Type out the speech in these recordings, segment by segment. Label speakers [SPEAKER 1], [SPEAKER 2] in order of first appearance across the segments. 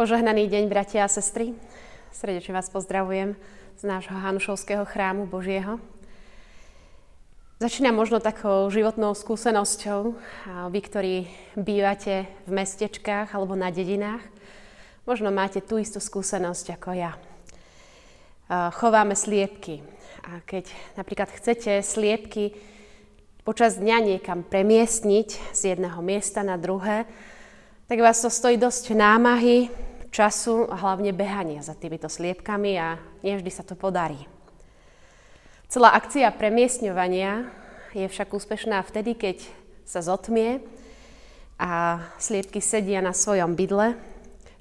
[SPEAKER 1] Požehnaný deň, bratia a sestry. Srdečne vás pozdravujem z nášho Hanušovského chrámu Božieho. Začína možno takou životnou skúsenosťou. Vy, ktorí bývate v mestečkách alebo na dedinách, možno máte tú istú skúsenosť ako ja. Chováme sliepky. A keď napríklad chcete sliepky počas dňa niekam premiestniť z jedného miesta na druhé, tak vás to stojí dosť námahy, času a hlavne behania za týmito sliepkami a nevždy sa to podarí. Celá akcia premiestňovania je však úspešná vtedy, keď sa zotmie a sliepky sedia na svojom bydle.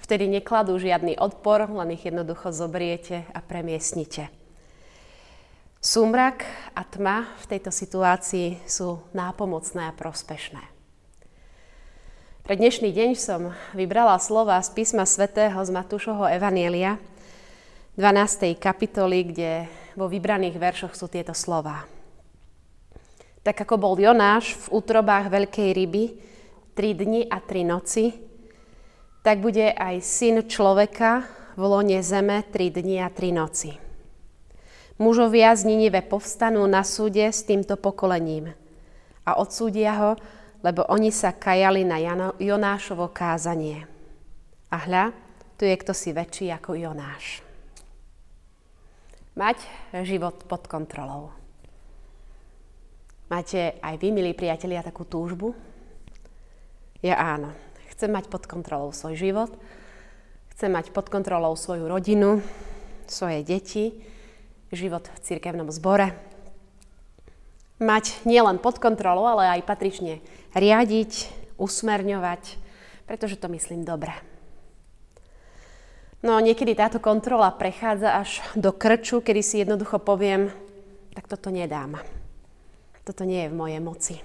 [SPEAKER 1] Vtedy nekladú žiadny odpor, len ich jednoducho zobriete a premiestnite. Súmrak a tma v tejto situácii sú nápomocné a prospešné. Pre dnešný deň som vybrala slova z písma svätého z Matúšovho Evanielia, 12. kapitoly, kde vo vybraných veršoch sú tieto slova. Tak ako bol Jonáš v útrobách veľkej ryby tri dni a tri noci, tak bude aj syn človeka v lone zeme tri dni a tri noci. Mužovia z Ninive povstanú na súde s týmto pokolením a odsúdia ho, lebo oni sa kajali na Jonášovo kázanie. A hľa, tu je kto si väčší ako Jonáš. Mať život pod kontrolou. Máte aj vy, milí priatelia, takú túžbu? Ja áno. Chcem mať pod kontrolou svoj život, chcem mať pod kontrolou svoju rodinu, svoje deti, život v cirkevnom zbore. Mať nielen pod kontrolou, ale aj patrične riadiť, usmerňovať, pretože to myslím dobre. No niekedy táto kontrola prechádza až do krču, kedy si jednoducho poviem, tak toto nedám. Toto nie je v mojej moci.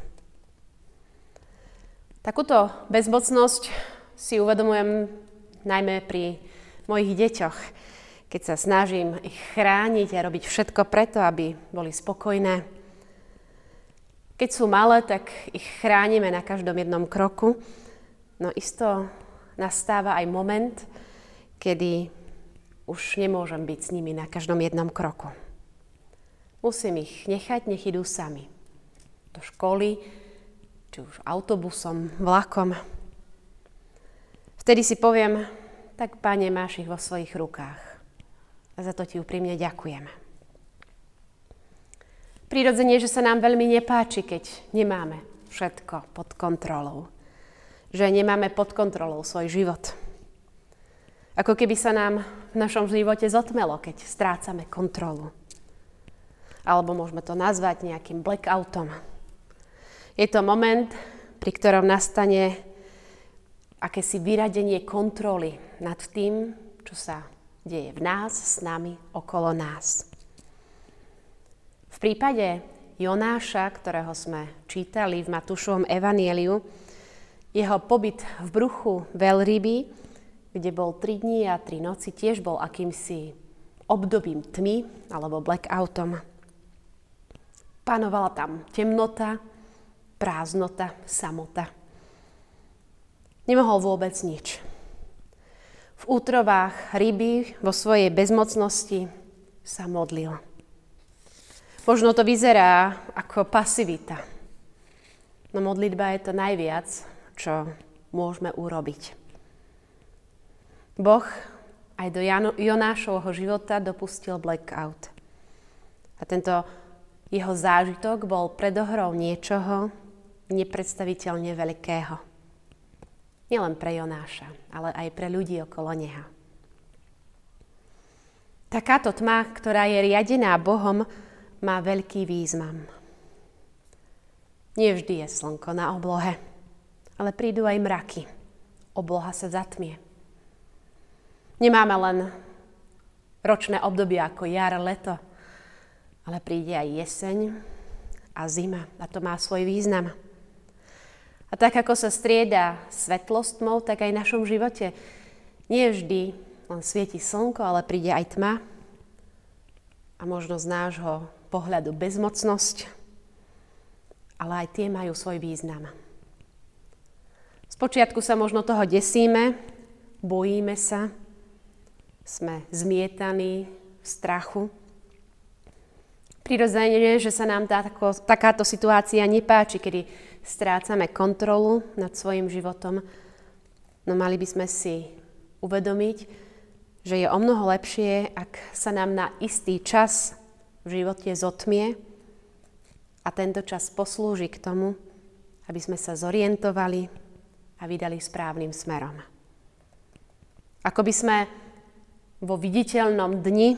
[SPEAKER 1] Takúto bezmocnosť si uvedomujem najmä pri mojich deťoch, keď sa snažím ich chrániť a robiť všetko preto, aby boli spokojné, keď sú malé, tak ich chránime na každom jednom kroku, no isto nastáva aj moment, kedy už nemôžem byť s nimi na každom jednom kroku. Musím ich nechať, nech idú sami. Do školy, či už autobusom, vlakom. Vtedy si poviem, tak pane, máš ich vo svojich rukách. A za to ti úprimne ďakujeme. Prirodzene, že sa nám veľmi nepáči, keď nemáme všetko pod kontrolou. Že nemáme pod kontrolou svoj život. Ako keby sa nám v našom živote zotmelo, keď strácame kontrolu. Alebo môžeme to nazvať nejakým blackoutom. Je to moment, pri ktorom nastane akési vyradenie kontroly nad tým, čo sa deje v nás, s nami, okolo nás. Prípade Jonáša, ktorého sme čítali v Matúšovom evanieliu, jeho pobyt v bruchu veľryby, kde bol 3 dní a 3 noci, tiež bol akýmsi obdobím tmy alebo blackoutom. Panovala tam temnota, prázdnota, samota. Nemohol vôbec nič. V útrovách ryby vo svojej bezmocnosti sa modlil. Možno to vyzerá ako pasivita. No modlitba je to najviac, čo môžeme urobiť. Boh aj do Jonášovho života dopustil blackout. A tento jeho zážitok bol predohrou niečoho nepredstaviteľne veľkého. Nielen pre Jonáša, ale aj pre ľudí okolo neho. Takáto tma, ktorá je riadená Bohom, má veľký význam. Nie vždy je slnko na oblohe, ale prídu aj mraky. Obloha sa zatmie. Nemáme len ročné obdobie ako jar, leto, ale príde aj jeseň a zima a to má svoj význam. A tak ako sa strieda svetlosť tmou, tak aj v našom živote nie vždy len svieti slnko, ale príde aj tma a možno z nášho pohľadu bezmocnosť, ale aj tie majú svoj význam. Spočiatku sa možno toho desíme, bojíme sa, sme zmietaní v strachu. Prirodzene, že sa nám táko, takáto situácia nepáči, kedy strácame kontrolu nad svojim životom, no mali by sme si uvedomiť, že je o mnoho lepšie, ak sa nám na istý čas v živote zotmie a tento čas poslúži k tomu, aby sme sa zorientovali a vydali správnym smerom. Ako by sme vo viditeľnom dni,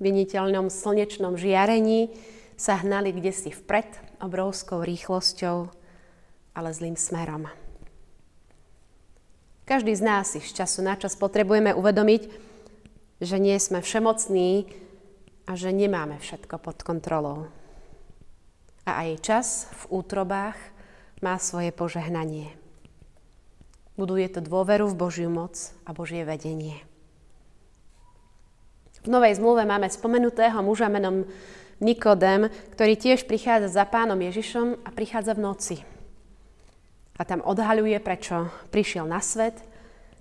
[SPEAKER 1] viditeľnom slnečnom žiarení sa hnali kde si vpred obrovskou rýchlosťou, ale zlým smerom. Každý z nás si z času na čas potrebujeme uvedomiť, že nie sme všemocní a že nemáme všetko pod kontrolou. A aj čas v útrobách má svoje požehnanie. Buduje to dôveru v Božiu moc a Božie vedenie. V Novej zmluve máme spomenutého muža menom Nikodem, ktorý tiež prichádza za pánom Ježišom a prichádza v noci a tam odhaľuje, prečo prišiel na svet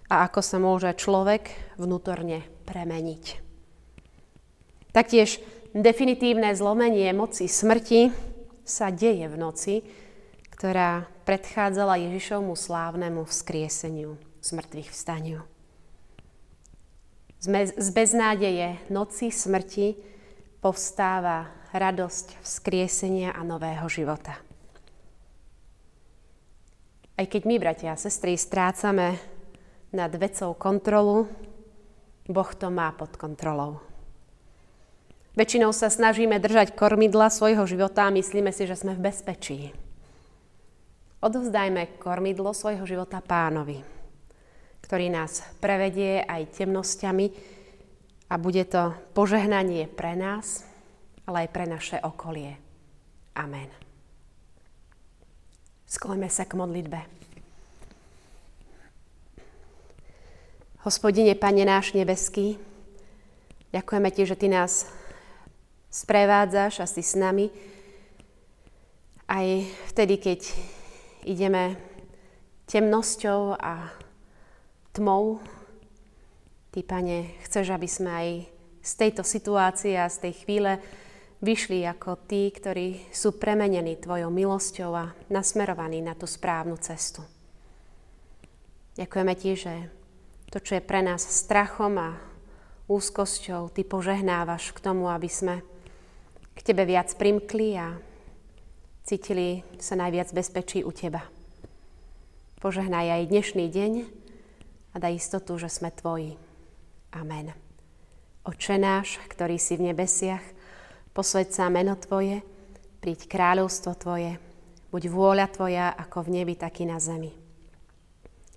[SPEAKER 1] a ako sa môže človek vnútorne premeniť. Taktiež definitívne zlomenie moci smrti sa deje v noci, ktorá predchádzala Ježišovmu slávnemu vzkrieseniu, zmrtvých vstaniu. Z beznádeje noci smrti povstáva radosť vzkriesenia a nového života. Aj keď my, bratia a sestry, strácame nad vecou kontrolu, Boh to má pod kontrolou. Väčšinou sa snažíme držať kormidla svojho života a myslíme si, že sme v bezpečí. Odovzdajme kormidlo svojho života pánovi, ktorý nás prevedie aj temnosťami a bude to požehnanie pre nás, ale aj pre naše okolie. Amen. Skloňme sa k modlitbe. Hospodine, Pane náš nebeský, ďakujeme Ti, že Ty nás sprevádzaš a si s nami. Aj vtedy, keď ideme temnosťou a tmou, Ty, Pane, chceš, aby sme aj z tejto situácie a z tej chvíle vyšli ako tí, ktorí sú premenení Tvojou milosťou a nasmerovaní na tú správnu cestu. Ďakujeme Ti, že to, čo je pre nás strachom a úzkosťou, Ty požehnávaš k tomu, aby sme k Tebe viac primkli a cítili sa najviac bezpečí u Teba. Požehnaj aj dnešný deň a daj istotu, že sme Tvoji. Amen. Oče náš, ktorý si v nebesiach, posveď sa meno Tvoje, príď kráľovstvo Tvoje, buď vôľa Tvoja ako v nebi, tak i na zemi.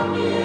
[SPEAKER 1] love you.